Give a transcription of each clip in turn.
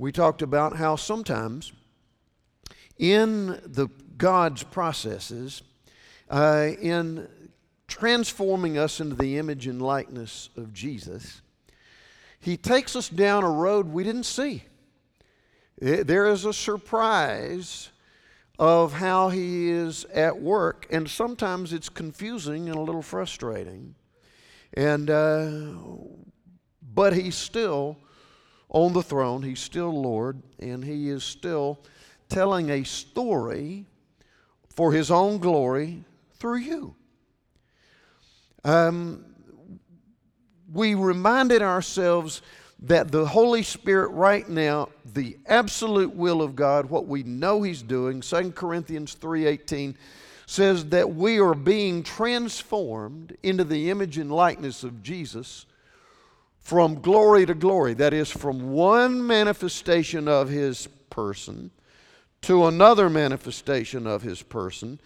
we talked about how sometimes in the God's processes, uh, in transforming us into the image and likeness of Jesus, He takes us down a road we didn't see. There is a surprise of how He is at work, and sometimes it's confusing and a little frustrating. And uh, but he's still on the throne, he's still Lord, and he is still telling a story for his own glory through you. Um, we reminded ourselves that the Holy Spirit right now, the absolute will of God, what we know He's doing, 2 Corinthians 3:18 says that we are being transformed into the image and likeness of Jesus from glory to glory. That is, from one manifestation of his person to another manifestation of his person,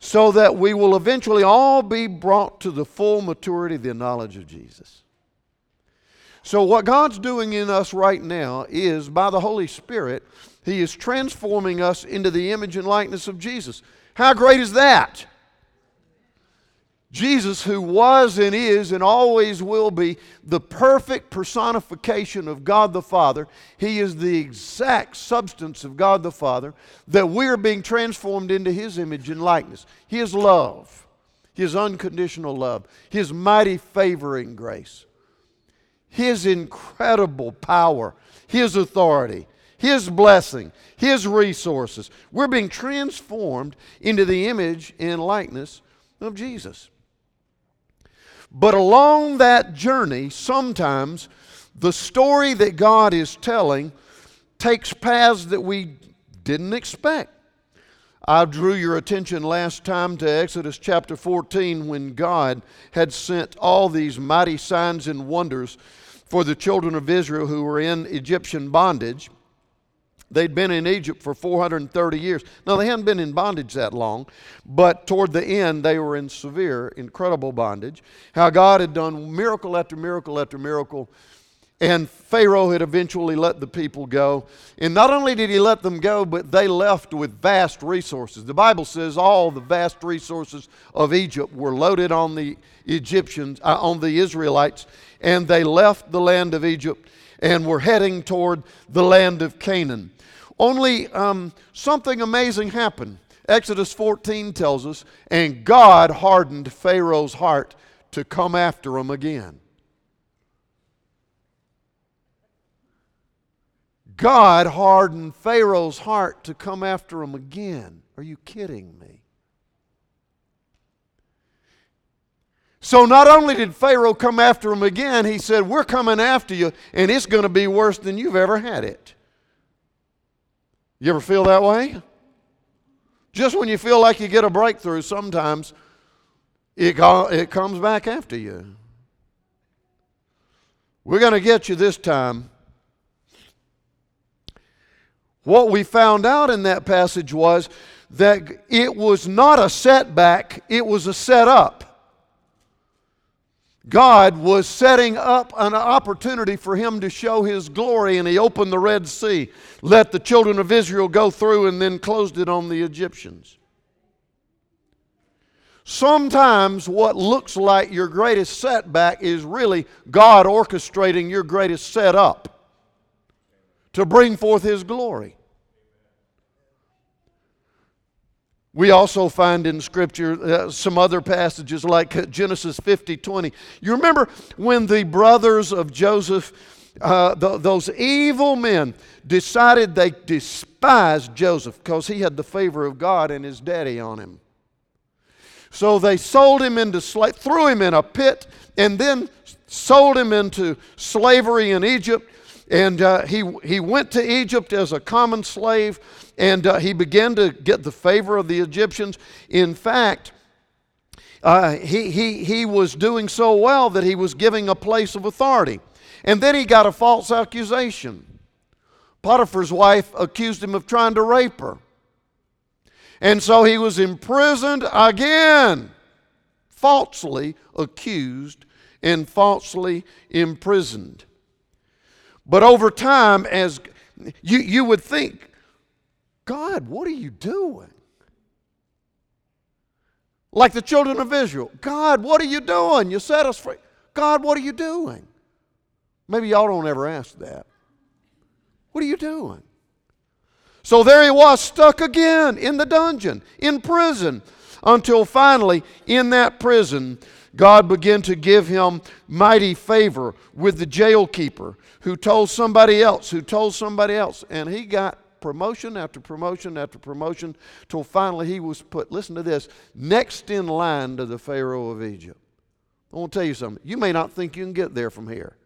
so that we will eventually all be brought to the full maturity of the knowledge of Jesus. So, what God's doing in us right now is by the Holy Spirit, He is transforming us into the image and likeness of Jesus. How great is that? Jesus, who was and is and always will be the perfect personification of God the Father, He is the exact substance of God the Father, that we are being transformed into His image and likeness. His love, His unconditional love, His mighty favoring grace, His incredible power, His authority, His blessing, His resources. We're being transformed into the image and likeness of Jesus. But along that journey, sometimes the story that God is telling takes paths that we didn't expect. I drew your attention last time to Exodus chapter 14 when God had sent all these mighty signs and wonders for the children of Israel who were in Egyptian bondage. They'd been in Egypt for 430 years. Now, they hadn't been in bondage that long, but toward the end, they were in severe, incredible bondage. How God had done miracle after miracle after miracle, and Pharaoh had eventually let the people go. And not only did he let them go, but they left with vast resources. The Bible says all the vast resources of Egypt were loaded on the Egyptians, uh, on the Israelites, and they left the land of Egypt and were heading toward the land of Canaan. Only um, something amazing happened. Exodus 14 tells us, and God hardened Pharaoh's heart to come after them again. God hardened Pharaoh's heart to come after him again. Are you kidding me? So not only did Pharaoh come after him again, he said, We're coming after you, and it's going to be worse than you've ever had it. You ever feel that way? Just when you feel like you get a breakthrough, sometimes it, it comes back after you. We're going to get you this time. What we found out in that passage was that it was not a setback, it was a setup. God was setting up an opportunity for him to show his glory, and he opened the Red Sea, let the children of Israel go through, and then closed it on the Egyptians. Sometimes what looks like your greatest setback is really God orchestrating your greatest setup to bring forth his glory. We also find in Scripture uh, some other passages like Genesis 50 20. You remember when the brothers of Joseph, uh, th- those evil men, decided they despised Joseph because he had the favor of God and his daddy on him. So they sold him into slave, threw him in a pit, and then sold him into slavery in Egypt. And uh, he, he went to Egypt as a common slave, and uh, he began to get the favor of the Egyptians. In fact, uh, he, he, he was doing so well that he was giving a place of authority. And then he got a false accusation. Potiphar's wife accused him of trying to rape her. And so he was imprisoned again, falsely accused and falsely imprisoned. But over time, as you, you would think, God, what are you doing? Like the children of Israel, God, what are you doing? You set us free. God, what are you doing? Maybe y'all don't ever ask that. What are you doing? So there he was, stuck again in the dungeon, in prison, until finally, in that prison, God began to give him mighty favor with the jail keeper who told somebody else, who told somebody else. And he got promotion after promotion after promotion till finally he was put, listen to this, next in line to the Pharaoh of Egypt. I want to tell you something. You may not think you can get there from here.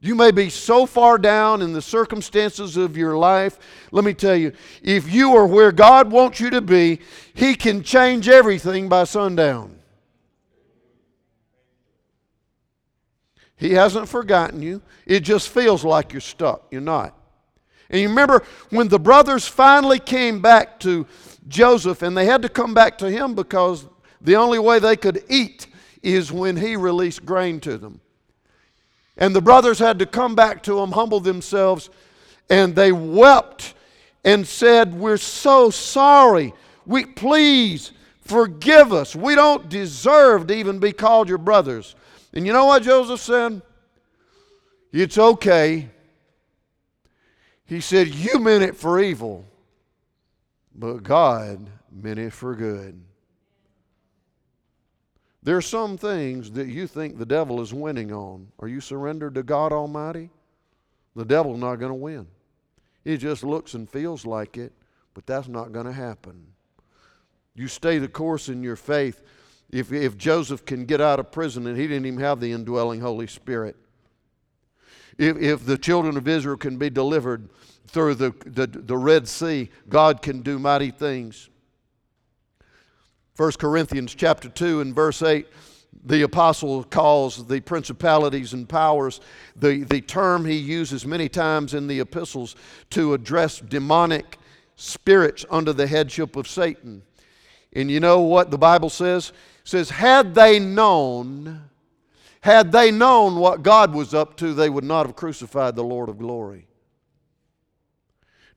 You may be so far down in the circumstances of your life. Let me tell you, if you are where God wants you to be, He can change everything by sundown. He hasn't forgotten you. It just feels like you're stuck. You're not. And you remember when the brothers finally came back to Joseph, and they had to come back to him because the only way they could eat is when he released grain to them. And the brothers had to come back to him, humble themselves, and they wept and said, We're so sorry. We please forgive us. We don't deserve to even be called your brothers. And you know what Joseph said? It's okay. He said, You meant it for evil, but God meant it for good. There are some things that you think the devil is winning on. Are you surrendered to God Almighty? The devil's not going to win. It just looks and feels like it, but that's not going to happen. You stay the course in your faith. If, if Joseph can get out of prison and he didn't even have the indwelling Holy Spirit, if, if the children of Israel can be delivered through the, the, the Red Sea, God can do mighty things. 1 Corinthians chapter 2 and verse 8, the apostle calls the principalities and powers, the, the term he uses many times in the epistles to address demonic spirits under the headship of Satan. And you know what the Bible says? Says, had they known, had they known what God was up to, they would not have crucified the Lord of glory.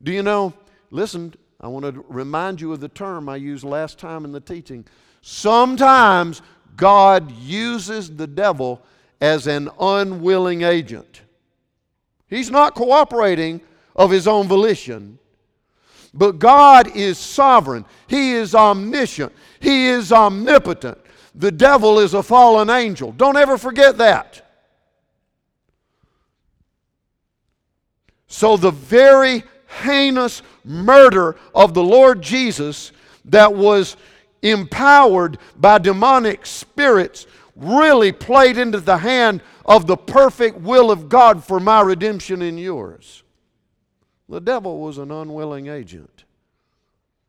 Do you know? Listen, I want to remind you of the term I used last time in the teaching. Sometimes God uses the devil as an unwilling agent. He's not cooperating of his own volition, but God is sovereign. He is omniscient. He is omnipotent. The devil is a fallen angel. Don't ever forget that. So, the very heinous murder of the Lord Jesus that was empowered by demonic spirits really played into the hand of the perfect will of God for my redemption and yours. The devil was an unwilling agent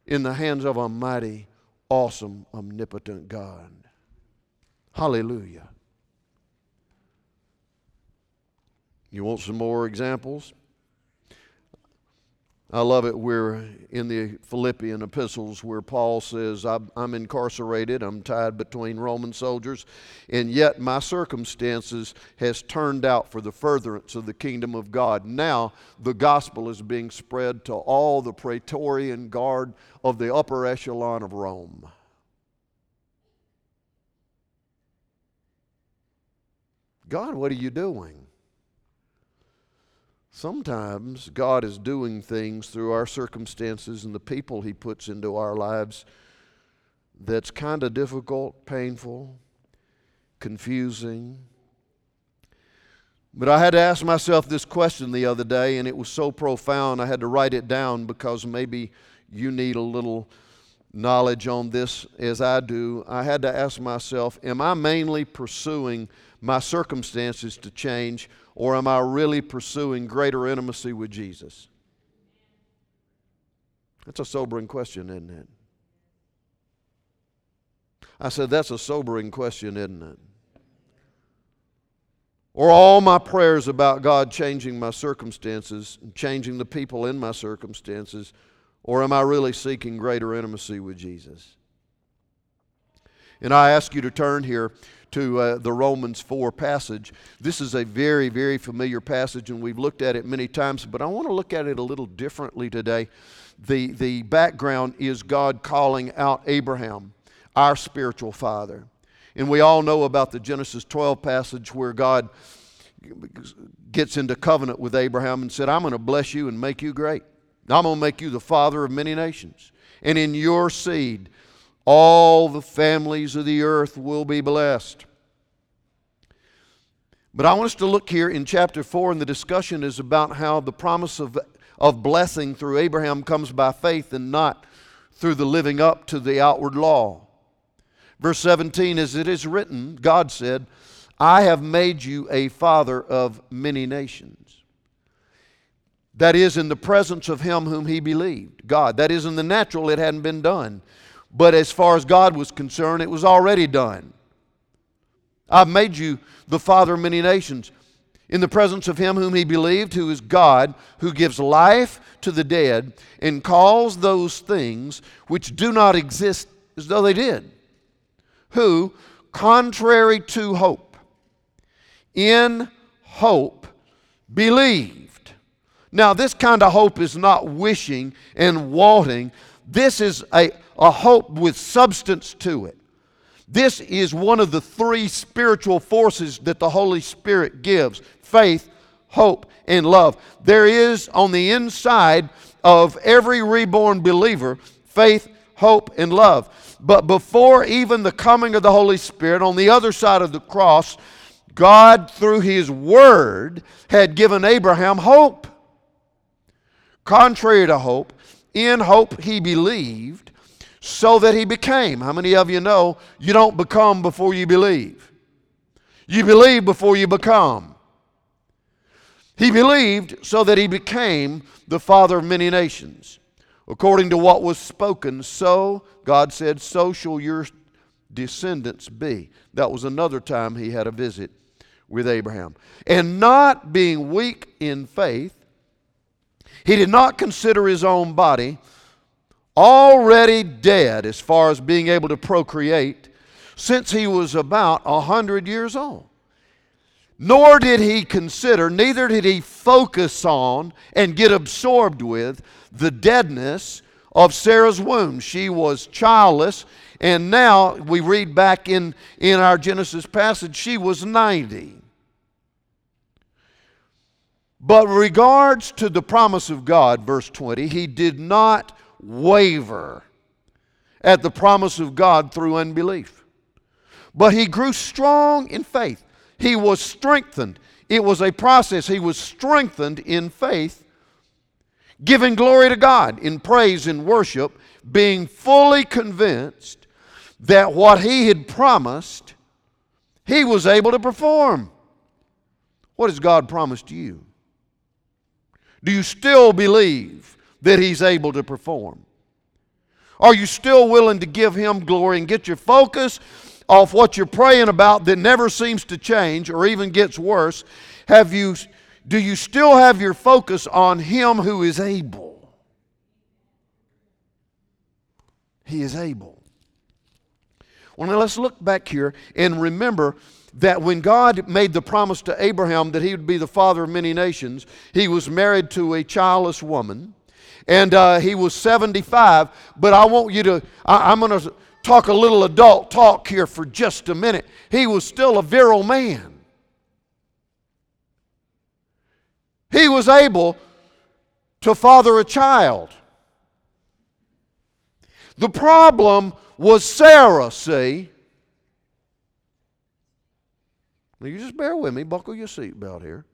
in the hands of a mighty, awesome, omnipotent God. Hallelujah. You want some more examples? I love it. We're in the Philippian epistles where Paul says, I'm incarcerated, I'm tied between Roman soldiers, and yet my circumstances has turned out for the furtherance of the kingdom of God. Now the gospel is being spread to all the praetorian guard of the upper echelon of Rome. God, what are you doing? Sometimes God is doing things through our circumstances and the people He puts into our lives that's kind of difficult, painful, confusing. But I had to ask myself this question the other day, and it was so profound I had to write it down because maybe you need a little knowledge on this as I do. I had to ask myself Am I mainly pursuing my circumstances to change, or am I really pursuing greater intimacy with Jesus? That's a sobering question, isn't it? I said, That's a sobering question, isn't it? Or all my prayers about God changing my circumstances, and changing the people in my circumstances, or am I really seeking greater intimacy with Jesus? And I ask you to turn here to uh, the Romans 4 passage. This is a very, very familiar passage, and we've looked at it many times, but I want to look at it a little differently today. The, the background is God calling out Abraham, our spiritual father. And we all know about the Genesis 12 passage where God gets into covenant with Abraham and said, I'm going to bless you and make you great. I'm going to make you the father of many nations. And in your seed, all the families of the earth will be blessed. But I want us to look here in chapter 4, and the discussion is about how the promise of, of blessing through Abraham comes by faith and not through the living up to the outward law. Verse 17, as it is written, God said, I have made you a father of many nations. That is, in the presence of him whom he believed, God. That is, in the natural, it hadn't been done. But as far as God was concerned, it was already done. I've made you the father of many nations in the presence of him whom he believed, who is God, who gives life to the dead and calls those things which do not exist as though they did who, contrary to hope, in hope believed. Now, this kind of hope is not wishing and wanting. This is a, a hope with substance to it. This is one of the three spiritual forces that the Holy Spirit gives faith, hope, and love. There is on the inside of every reborn believer faith, hope, and love. But before even the coming of the Holy Spirit, on the other side of the cross, God, through His Word, had given Abraham hope. Contrary to hope, in hope he believed, so that he became. How many of you know you don't become before you believe? You believe before you become. He believed so that he became the father of many nations. According to what was spoken, so, God said, so shall your descendants be. That was another time he had a visit with Abraham. And not being weak in faith, he did not consider his own body already dead as far as being able to procreate since he was about a hundred years old. Nor did he consider, neither did he focus on and get absorbed with the deadness of Sarah's womb. She was childless, and now we read back in, in our Genesis passage, she was 90. But regards to the promise of God, verse 20, he did not waver at the promise of God through unbelief. But he grew strong in faith. He was strengthened. It was a process. He was strengthened in faith giving glory to God in praise and worship, being fully convinced that what he had promised, he was able to perform. What has God promised you? Do you still believe that he's able to perform? Are you still willing to give him glory and get your focus off what you're praying about that never seems to change or even gets worse? Have you do you still have your focus on Him who is able? He is able. Well, now let's look back here and remember that when God made the promise to Abraham that he would be the father of many nations, he was married to a childless woman and uh, he was 75. But I want you to, I, I'm going to talk a little adult talk here for just a minute. He was still a virile man. he was able to father a child. The problem was Sarah, see. Now you just bear with me, buckle your seatbelt here.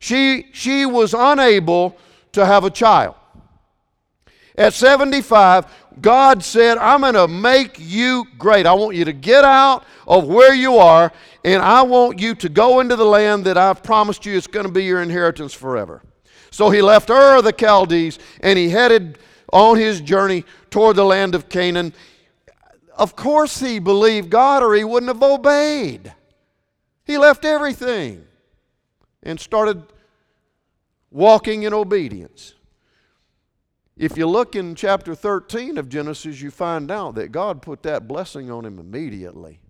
She, she was unable to have a child. At 75, God said, I'm going to make you great. I want you to get out of where you are, and I want you to go into the land that I've promised you. It's going to be your inheritance forever. So he left Ur of the Chaldees and he headed on his journey toward the land of Canaan. Of course, he believed God or he wouldn't have obeyed. He left everything and started walking in obedience. If you look in chapter 13 of Genesis, you find out that God put that blessing on him immediately.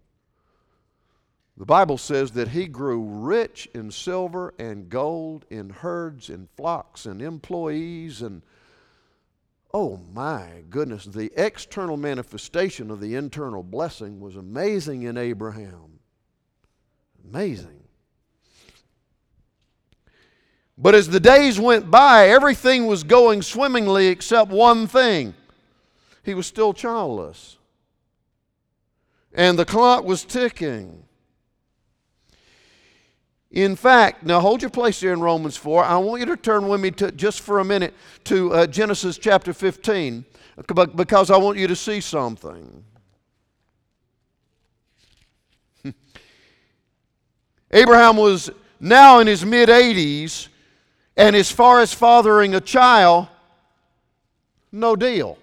The Bible says that he grew rich in silver and gold, in herds and flocks and employees and Oh my goodness, the external manifestation of the internal blessing was amazing in Abraham. Amazing. But as the days went by, everything was going swimmingly except one thing. He was still childless. And the clock was ticking. In fact, now hold your place here in Romans 4. I want you to turn with me to, just for a minute to uh, Genesis chapter 15 because I want you to see something. Abraham was now in his mid 80s, and as far as fathering a child, no deal.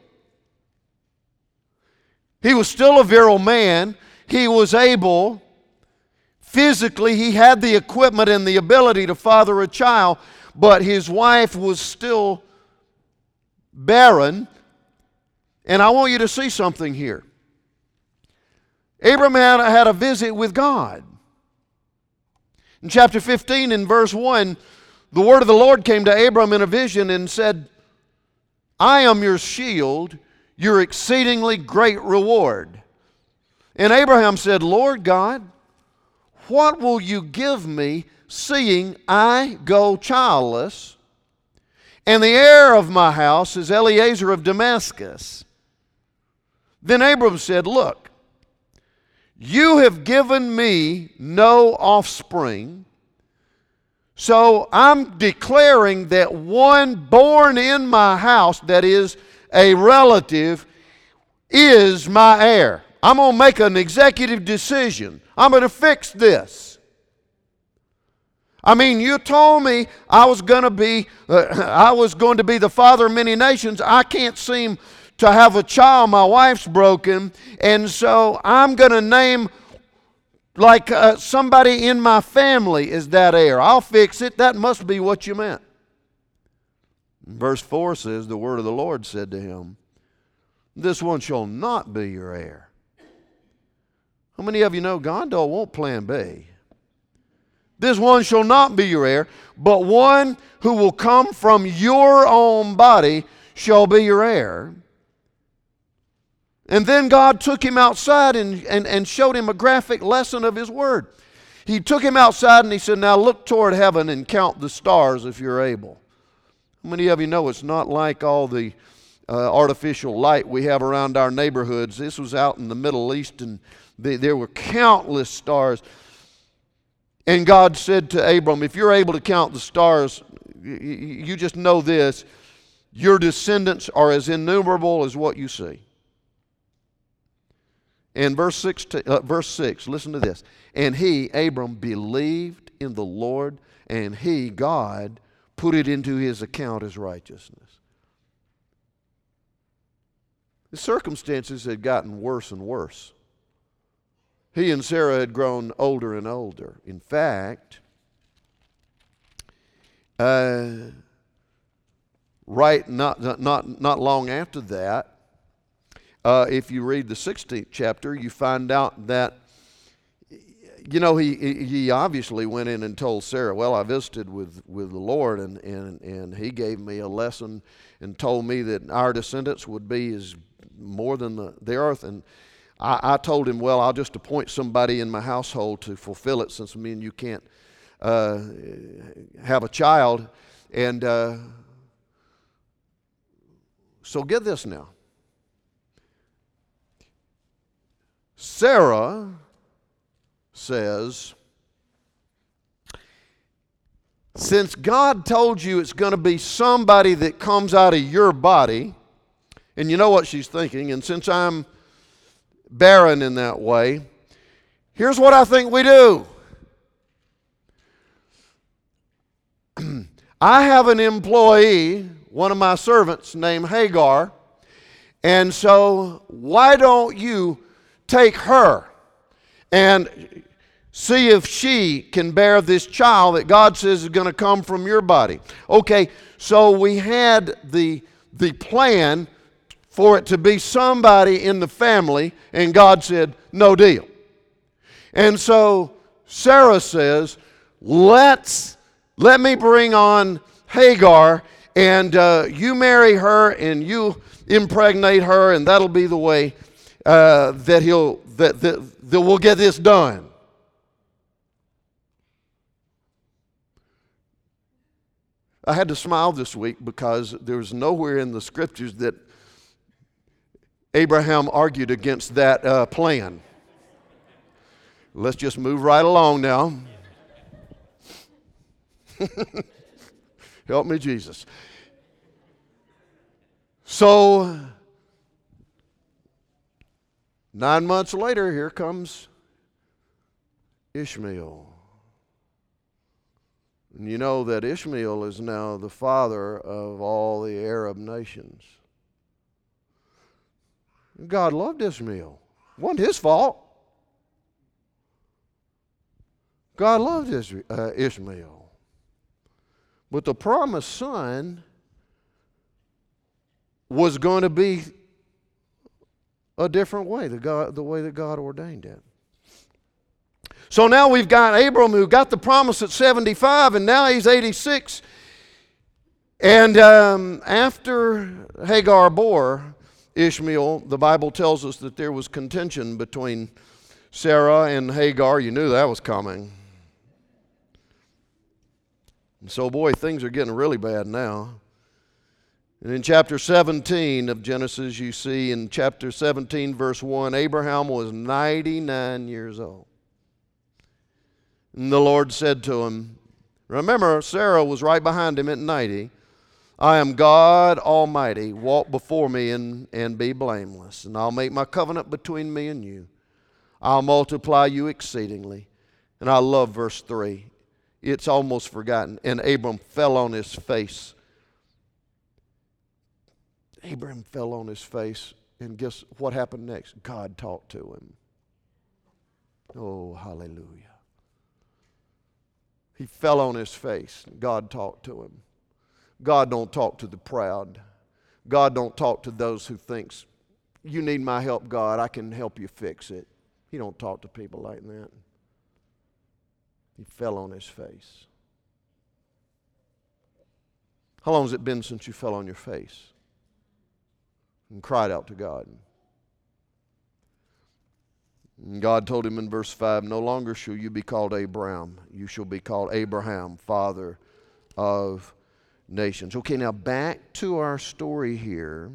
He was still a virile man. He was able Physically, he had the equipment and the ability to father a child, but his wife was still barren. And I want you to see something here. Abraham had a visit with God. In chapter 15, in verse 1, the word of the Lord came to Abram in a vision and said, I am your shield, your exceedingly great reward. And Abraham said, Lord God, what will you give me, seeing I go childless? And the heir of my house is Eliezer of Damascus. Then Abram said, Look, you have given me no offspring, so I'm declaring that one born in my house, that is a relative, is my heir. I'm going to make an executive decision. I'm going to fix this. I mean, you told me I was going to be uh, I was going to be the father of many nations. I can't seem to have a child. My wife's broken, and so I'm going to name like uh, somebody in my family is that heir. I'll fix it. That must be what you meant. Verse 4 says, The word of the Lord said to him, This one shall not be your heir. How many of you know God don't want plan B? This one shall not be your heir, but one who will come from your own body shall be your heir. And then God took him outside and, and, and showed him a graphic lesson of his word. He took him outside and he said, Now look toward heaven and count the stars if you're able. How many of you know it's not like all the uh, artificial light we have around our neighborhoods? This was out in the Middle East and there were countless stars. And God said to Abram, If you're able to count the stars, you just know this your descendants are as innumerable as what you see. In verse 6, uh, verse 6, listen to this. And he, Abram, believed in the Lord, and he, God, put it into his account as righteousness. The circumstances had gotten worse and worse. He and Sarah had grown older and older. In fact, uh, right not, not, not long after that, uh, if you read the 16th chapter, you find out that, you know, he, he obviously went in and told Sarah, Well, I visited with, with the Lord, and, and, and he gave me a lesson and told me that our descendants would be as more than the, the earth. And I, I, told him, well, I'll just appoint somebody in my household to fulfill it since me and you can't uh, have a child. And uh, so get this now. Sarah says, since God told you it's going to be somebody that comes out of your body, And you know what she's thinking. And since I'm barren in that way, here's what I think we do. I have an employee, one of my servants named Hagar, and so why don't you take her and see if she can bear this child that God says is going to come from your body? Okay, so we had the, the plan for it to be somebody in the family, and God said, no deal. And so Sarah says, let's let me bring on Hagar, and uh, you marry her, and you impregnate her, and that'll be the way uh, that he'll that, that, that we'll get this done. I had to smile this week because there's nowhere in the scriptures that Abraham argued against that uh, plan. Let's just move right along now. Help me, Jesus. So, nine months later, here comes Ishmael. And you know that Ishmael is now the father of all the Arab nations. God loved Ishmael. It wasn't his fault. God loved uh, Ishmael. But the promised son was going to be a different way, the, God, the way that God ordained it. So now we've got Abram who got the promise at 75, and now he's 86. And um, after Hagar bore Ishmael, the Bible tells us that there was contention between Sarah and Hagar. You knew that was coming. And so, boy, things are getting really bad now. And in chapter 17 of Genesis, you see in chapter 17, verse 1, Abraham was 99 years old. And the Lord said to him, Remember, Sarah was right behind him at 90. I am God Almighty. Walk before me and, and be blameless. And I'll make my covenant between me and you. I'll multiply you exceedingly. And I love verse 3 it's almost forgotten. And Abram fell on his face. Abram fell on his face, and guess what happened next? God talked to him. Oh, hallelujah. He fell on his face. God talked to him. God don't talk to the proud. God don't talk to those who thinks you need my help, God. I can help you fix it. He don't talk to people like that. He fell on his face. How long has it been since you fell on your face and cried out to God? And God told him in verse 5 No longer shall you be called Abram, you shall be called Abraham, father of nations. Okay, now back to our story here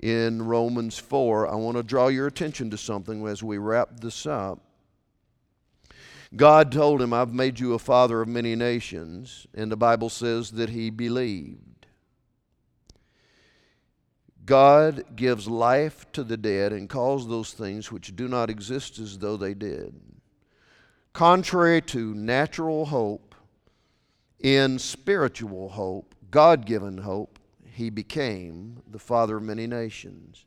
in Romans 4. I want to draw your attention to something as we wrap this up. God told him, I've made you a father of many nations, and the Bible says that he believed. God gives life to the dead and calls those things which do not exist as though they did. Contrary to natural hope, in spiritual hope, God given hope, he became the father of many nations.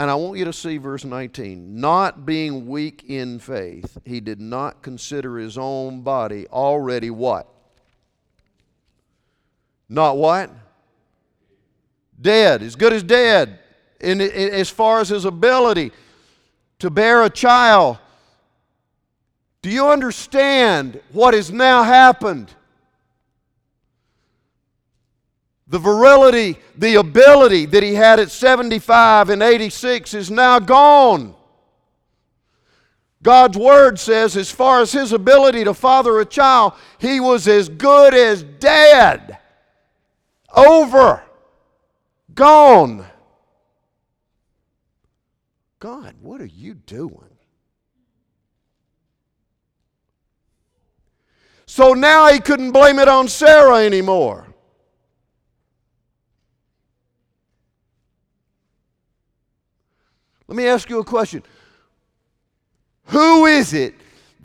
And I want you to see verse 19. Not being weak in faith, he did not consider his own body already what? Not what? Dead, as good as dead, in, in, as far as his ability to bear a child. Do you understand what has now happened? The virility, the ability that he had at 75 and 86 is now gone. God's word says, as far as his ability to father a child, he was as good as dead. Over. Gone. God, what are you doing? So now he couldn't blame it on Sarah anymore. Let me ask you a question. Who is it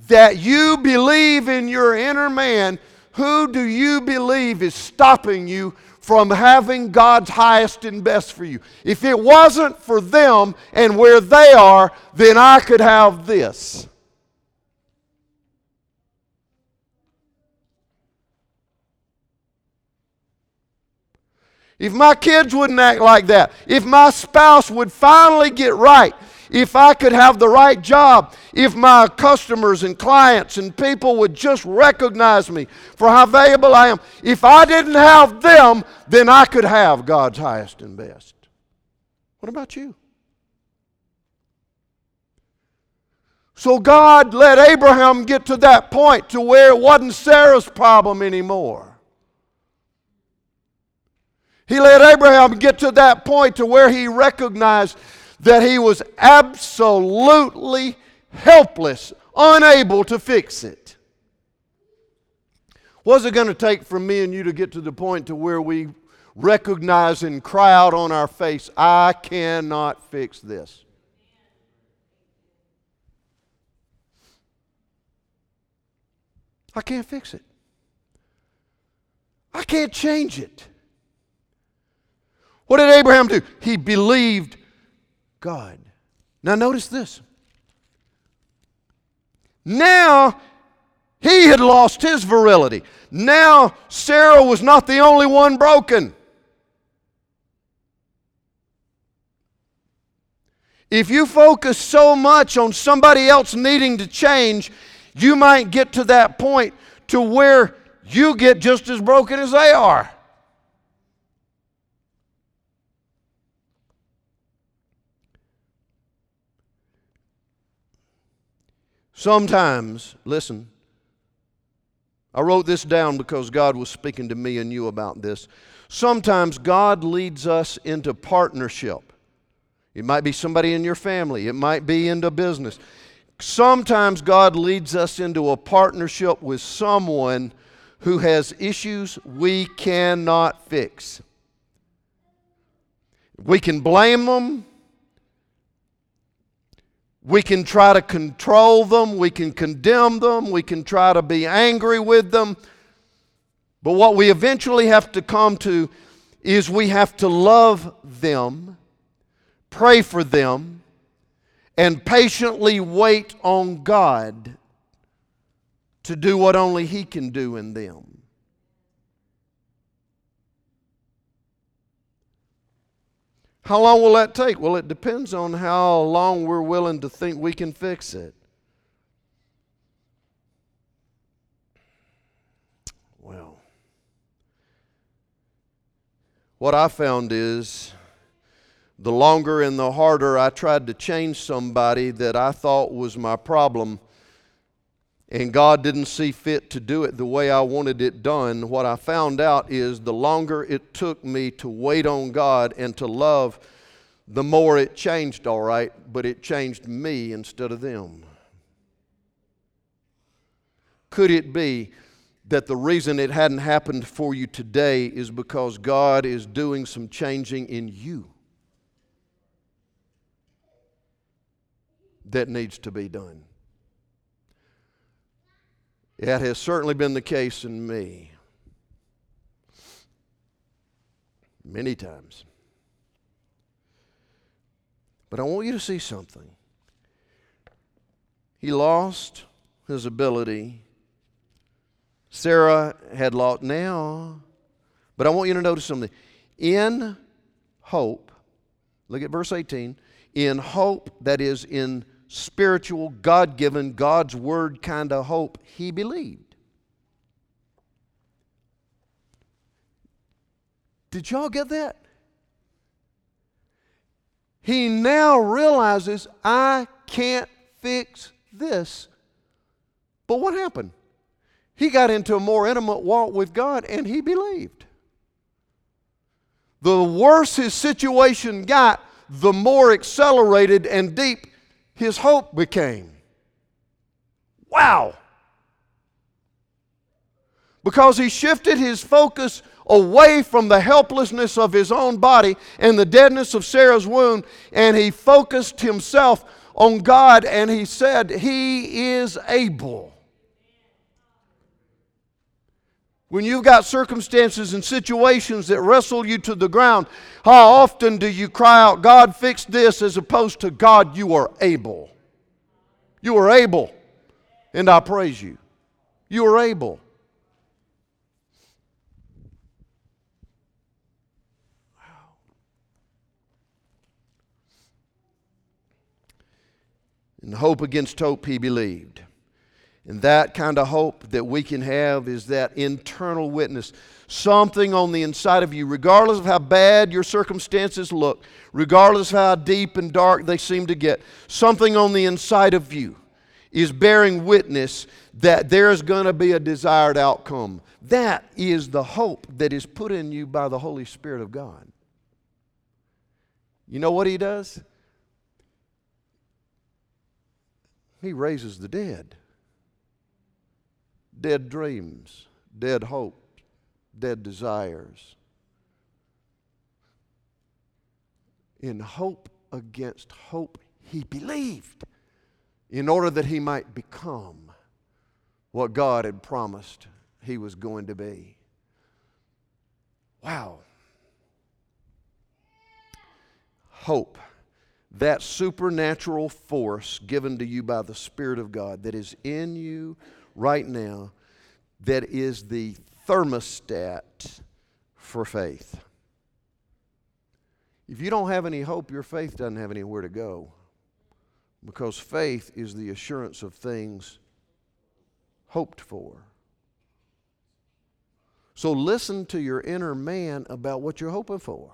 that you believe in your inner man? Who do you believe is stopping you from having God's highest and best for you? If it wasn't for them and where they are, then I could have this. If my kids wouldn't act like that, if my spouse would finally get right, if I could have the right job, if my customers and clients and people would just recognize me for how valuable I am, if I didn't have them, then I could have God's highest and best. What about you? So God let Abraham get to that point to where it wasn't Sarah's problem anymore. He let Abraham get to that point to where he recognized that he was absolutely helpless, unable to fix it. What's it going to take for me and you to get to the point to where we recognize and cry out on our face, I cannot fix this? I can't fix it. I can't change it. What did Abraham do? He believed God. Now, notice this. Now, he had lost his virility. Now, Sarah was not the only one broken. If you focus so much on somebody else needing to change, you might get to that point to where you get just as broken as they are. Sometimes, listen, I wrote this down because God was speaking to me and you about this. Sometimes God leads us into partnership. It might be somebody in your family, it might be into business. Sometimes God leads us into a partnership with someone who has issues we cannot fix. We can blame them, we can try to control them, we can condemn them, we can try to be angry with them. But what we eventually have to come to is we have to love them, pray for them, and patiently wait on God to do what only He can do in them. How long will that take? Well, it depends on how long we're willing to think we can fix it. Well, what I found is the longer and the harder I tried to change somebody that I thought was my problem, and God didn't see fit to do it the way I wanted it done, what I found out is the longer it took me to wait on God and to love, the more it changed, all right, but it changed me instead of them. Could it be that the reason it hadn't happened for you today is because God is doing some changing in you that needs to be done? It has certainly been the case in me. Many times. But I want you to see something. He lost his ability. Sarah had lost now. But I want you to notice something. In hope, look at verse 18. In hope, that is, in spiritual, God given, God's word kind of hope, he believed. Did y'all get that? He now realizes, I can't fix this. But what happened? He got into a more intimate walk with God and he believed. The worse his situation got, the more accelerated and deep his hope became. Wow! because he shifted his focus away from the helplessness of his own body and the deadness of Sarah's wound, and he focused himself on God and he said, He is able. When you've got circumstances and situations that wrestle you to the ground, how often do you cry out, God, fix this, as opposed to, God, you are able? You are able, and I praise you. You are able. And hope against hope, he believed. And that kind of hope that we can have is that internal witness. Something on the inside of you, regardless of how bad your circumstances look, regardless of how deep and dark they seem to get, something on the inside of you is bearing witness that there's going to be a desired outcome. That is the hope that is put in you by the Holy Spirit of God. You know what He does? He raises the dead. Dead dreams, dead hopes, dead desires. In hope against hope, he believed in order that he might become what God had promised he was going to be. Wow. Hope that supernatural force given to you by the Spirit of God that is in you right now, that is the thermostat for faith. If you don't have any hope, your faith doesn't have anywhere to go. Because faith is the assurance of things hoped for. So listen to your inner man about what you're hoping for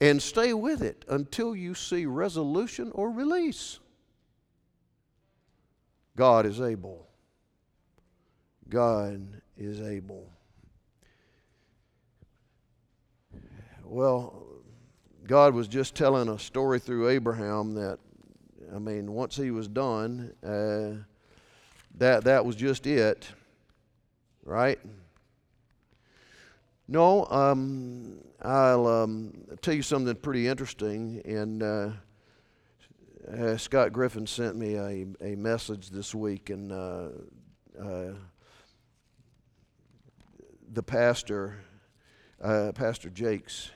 and stay with it until you see resolution or release. God is able. God is able. Well, God was just telling a story through Abraham that, I mean, once he was done, uh, that that was just it, right? No, um, I'll um, tell you something pretty interesting. And uh, uh, Scott Griffin sent me a, a message this week, and uh, uh the pastor, uh, Pastor Jakes,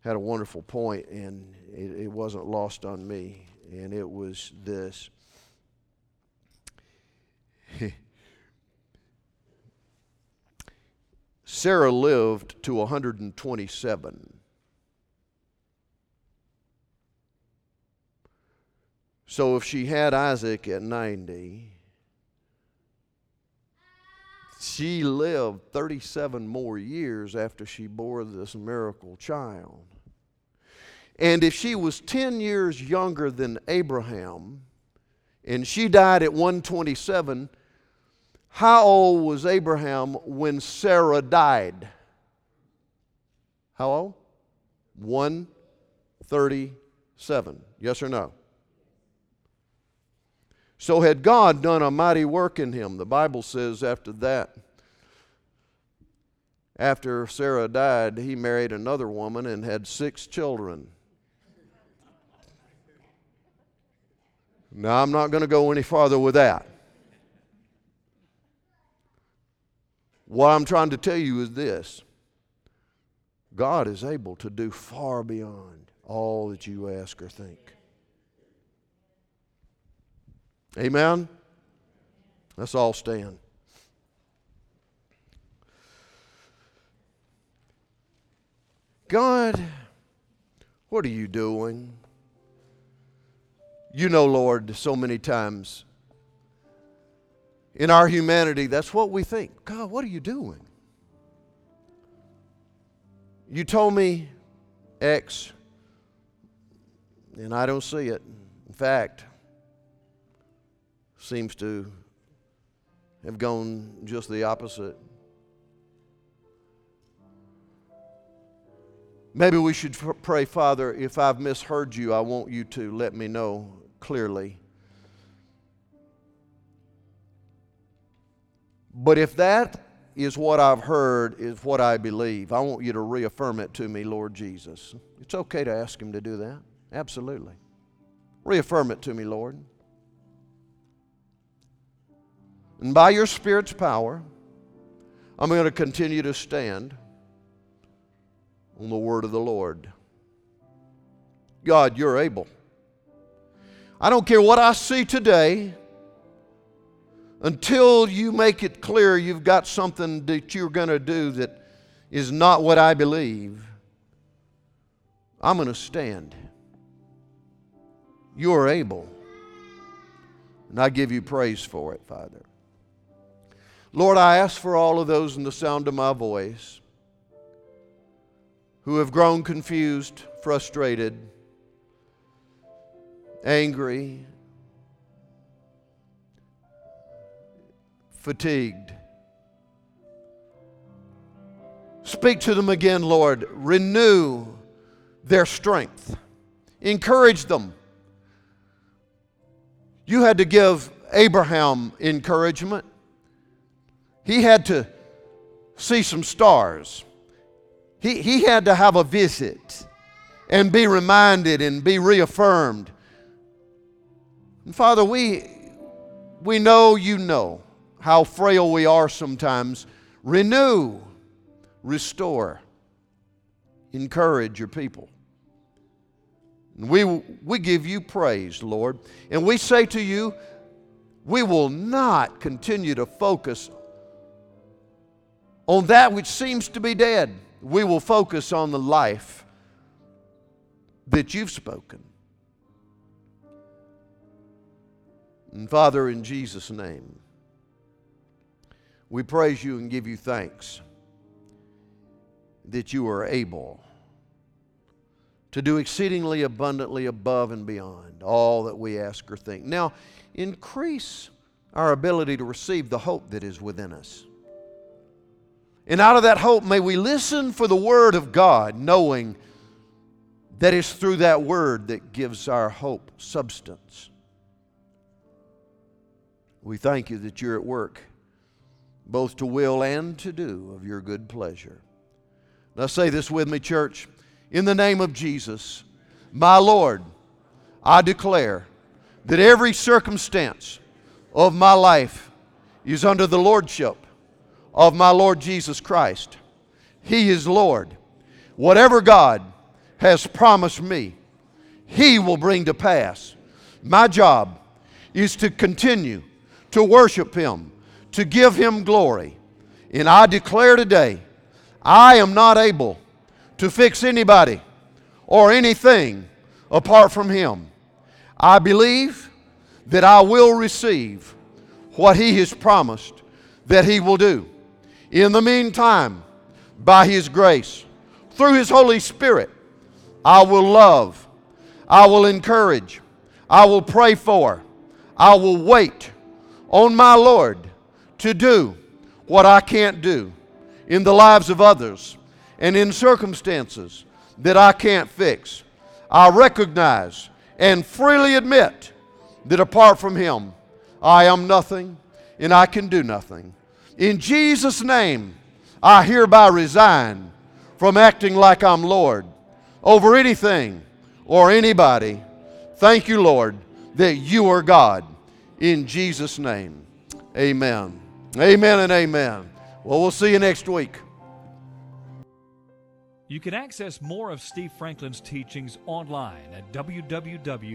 had a wonderful point, and it, it wasn't lost on me. And it was this. Sarah lived to 127. So if she had Isaac at 90, she lived 37 more years after she bore this miracle child. And if she was 10 years younger than Abraham, and she died at 127, how old was Abraham when Sarah died? How old? 137. Yes or no? So, had God done a mighty work in him? The Bible says after that, after Sarah died, he married another woman and had six children. Now, I'm not going to go any farther with that. What I'm trying to tell you is this God is able to do far beyond all that you ask or think. Amen? Let's all stand. God, what are you doing? You know, Lord, so many times in our humanity, that's what we think. God, what are you doing? You told me X, and I don't see it. In fact, seems to have gone just the opposite. Maybe we should pray, Father, if I've misheard you, I want you to let me know clearly. But if that is what I've heard, is what I believe, I want you to reaffirm it to me, Lord Jesus. It's okay to ask Him to do that. Absolutely. Reaffirm it to me, Lord. And by your Spirit's power, I'm going to continue to stand on the word of the Lord. God, you're able. I don't care what I see today until you make it clear you've got something that you're going to do that is not what I believe. I'm going to stand. You're able. And I give you praise for it, Father. Lord, I ask for all of those in the sound of my voice who have grown confused, frustrated, angry, fatigued. Speak to them again, Lord. Renew their strength. Encourage them. You had to give Abraham encouragement. He had to see some stars. He, he had to have a visit and be reminded and be reaffirmed. And Father, we, we know you know how frail we are sometimes. Renew, restore, encourage your people. And we, we give you praise, Lord. And we say to you, we will not continue to focus on that which seems to be dead. We will focus on the life that you've spoken. And Father, in Jesus' name, we praise you and give you thanks that you are able to do exceedingly abundantly above and beyond all that we ask or think. Now, increase our ability to receive the hope that is within us. And out of that hope, may we listen for the Word of God, knowing that it's through that Word that gives our hope substance. We thank you that you're at work, both to will and to do of your good pleasure. Now, say this with me, church. In the name of Jesus, my Lord, I declare that every circumstance of my life is under the Lordship of my Lord Jesus Christ. He is Lord. Whatever God has promised me, He will bring to pass. My job is to continue to worship Him, to give Him glory. And I declare today, I am not able to fix anybody or anything apart from Him. I believe that I will receive what He has promised that He will do. In the meantime, by His grace, through His Holy Spirit, I will love, I will encourage, I will pray for, I will wait on my Lord to do what I can't do in the lives of others and in circumstances that I can't fix. I recognize and freely admit that apart from Him, I am nothing and I can do nothing. In Jesus' name, I hereby resign from acting like I'm Lord over anything or anybody. Thank you, Lord, that you are God. In Jesus' name, amen. Amen and amen. Well, we'll see you next week. You can access more of Steve Franklin's teachings online at www.sfmin.com.